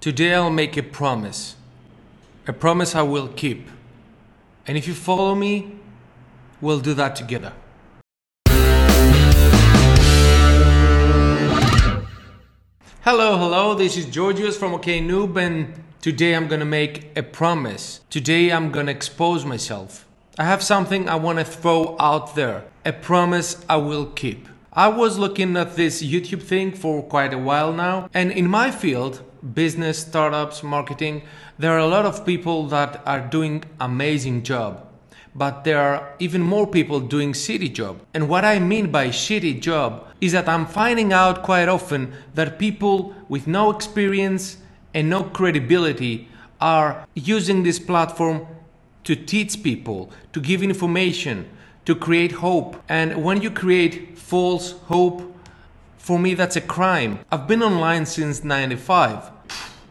Today I'll make a promise. A promise I will keep. And if you follow me, we'll do that together. Hello, hello, this is Georgios from OkNoob, and today I'm gonna make a promise. Today I'm gonna expose myself. I have something I wanna throw out there. A promise I will keep. I was looking at this YouTube thing for quite a while now, and in my field, business, startups, marketing, there are a lot of people that are doing amazing job. But there are even more people doing shitty job. And what I mean by shitty job is that I'm finding out quite often that people with no experience and no credibility are using this platform to teach people, to give information, to create hope. And when you create false hope, for me that's a crime. I've been online since 95.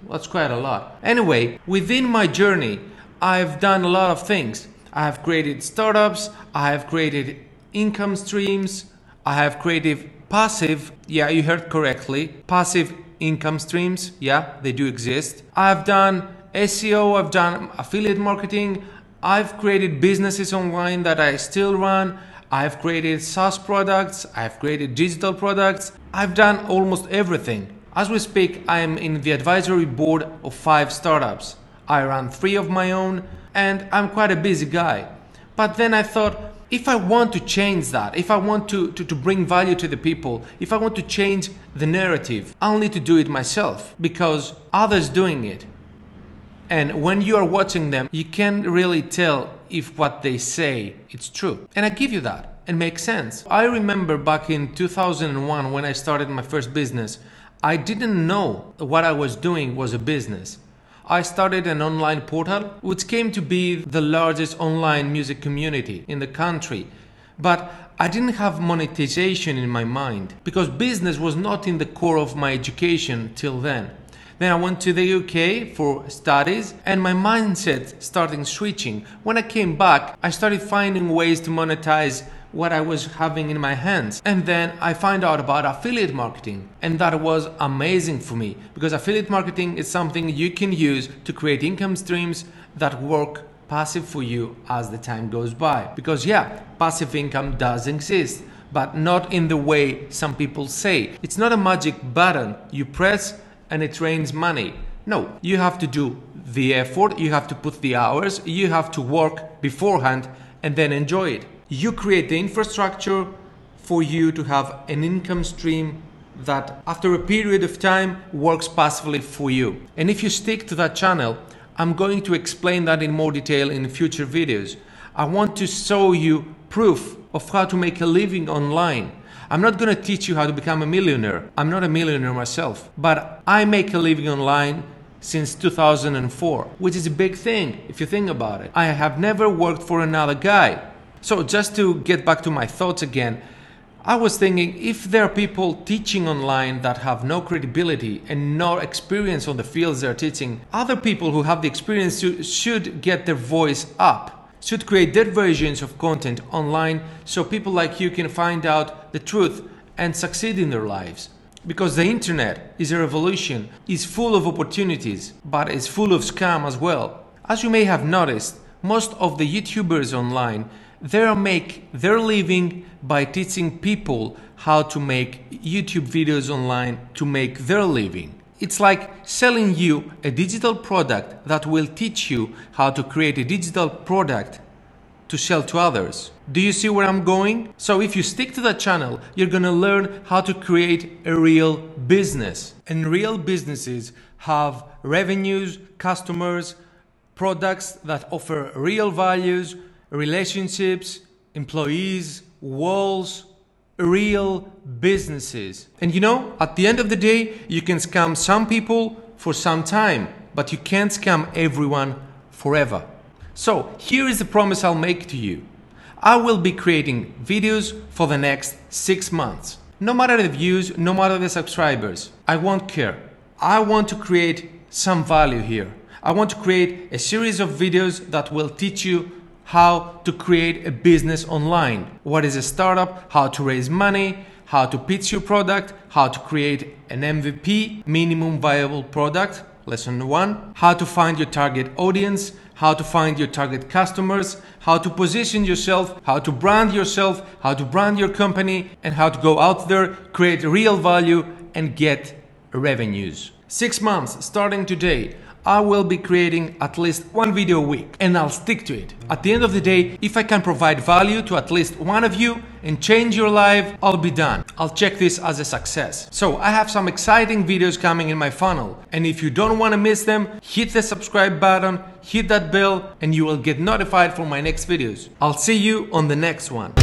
That's quite a lot. Anyway, within my journey, I've done a lot of things. I have created startups, I have created income streams, I have created passive, yeah, you heard correctly, passive income streams, yeah, they do exist. I've done SEO, I've done affiliate marketing, I've created businesses online that I still run. I've created SaaS products, I've created digital products, I've done almost everything. As we speak, I am in the advisory board of five startups. I run three of my own, and I'm quite a busy guy. But then I thought, if I want to change that, if I want to, to, to, bring value to the people, if I want to change the narrative, I'll need to do it myself because others doing it. And when you are watching them, you can't really tell if what they say it's true. And I give you that. It makes sense. I remember back in 2001 when I started my first business, I didn't know what I was doing was a business. I started an online portal which came to be the largest online music community in the country. But I didn't have monetization in my mind because business was not in the core of my education till then. Then I went to the UK for studies and my mindset started switching. When I came back, I started finding ways to monetize what I was having in my hands. And then I find out about affiliate marketing. And that was amazing for me because affiliate marketing is something you can use to create income streams that work passive for you as the time goes by. Because yeah, passive income does exist, but not in the way some people say. It's not a magic button you press and it rains money. No, you have to do the effort, you have to put the hours, you have to work beforehand and then enjoy it. You create the infrastructure for you to have an income stream that after a period of time works passively for you. And if you stick to that channel, I'm going to explain that in more detail in future videos. I want to show you proof of how to make a living online I'm not going to teach you how to become a millionaire. I'm not a millionaire myself, but I make a living online since 2004, which is a big thing if you think about it. I have never worked for another guy. So, just to get back to my thoughts again, I was thinking if there are people teaching online that have no credibility and no experience on the fields they're teaching, other people who have the experience should get their voice up should create their versions of content online so people like you can find out the truth and succeed in their lives. Because the internet is a revolution, is full of opportunities, but is full of scam as well. As you may have noticed, most of the YouTubers online they make their living by teaching people how to make YouTube videos online to make their living. It's like selling you a digital product that will teach you how to create a digital product to sell to others. Do you see where I'm going? So if you stick to that channel, you're gonna learn how to create a real business. And real businesses have revenues, customers, products that offer real values, relationships, employees, walls, real businesses. And you know, at the end of the day, you can scam some people for some time, but you can't scam everyone forever. So here is the promise I'll make to you. I will be creating videos for the next six months. No matter the views, no matter the subscribers, I won't care. I want to create some value here. I want to create a series of videos that will teach you how to create a business online. What is a startup? How to raise money? How to pitch your product? How to create an MVP, minimum viable product Lesson 1 How to find your target audience, how to find your target customers, how to position yourself, how to brand yourself, how to brand your company, and how to go out there, create real value, and get revenues. Six months starting today. I will be creating at least one video a week and I'll stick to it. At the end of the day, if I can provide value to at least one of you and change your life, I'll be done. I'll check this as a success. So I have some exciting videos coming in my funnel. And if you don't want to miss them, hit the subscribe button, hit that bell, and you will get notified for my next videos. I'll see you on the next one.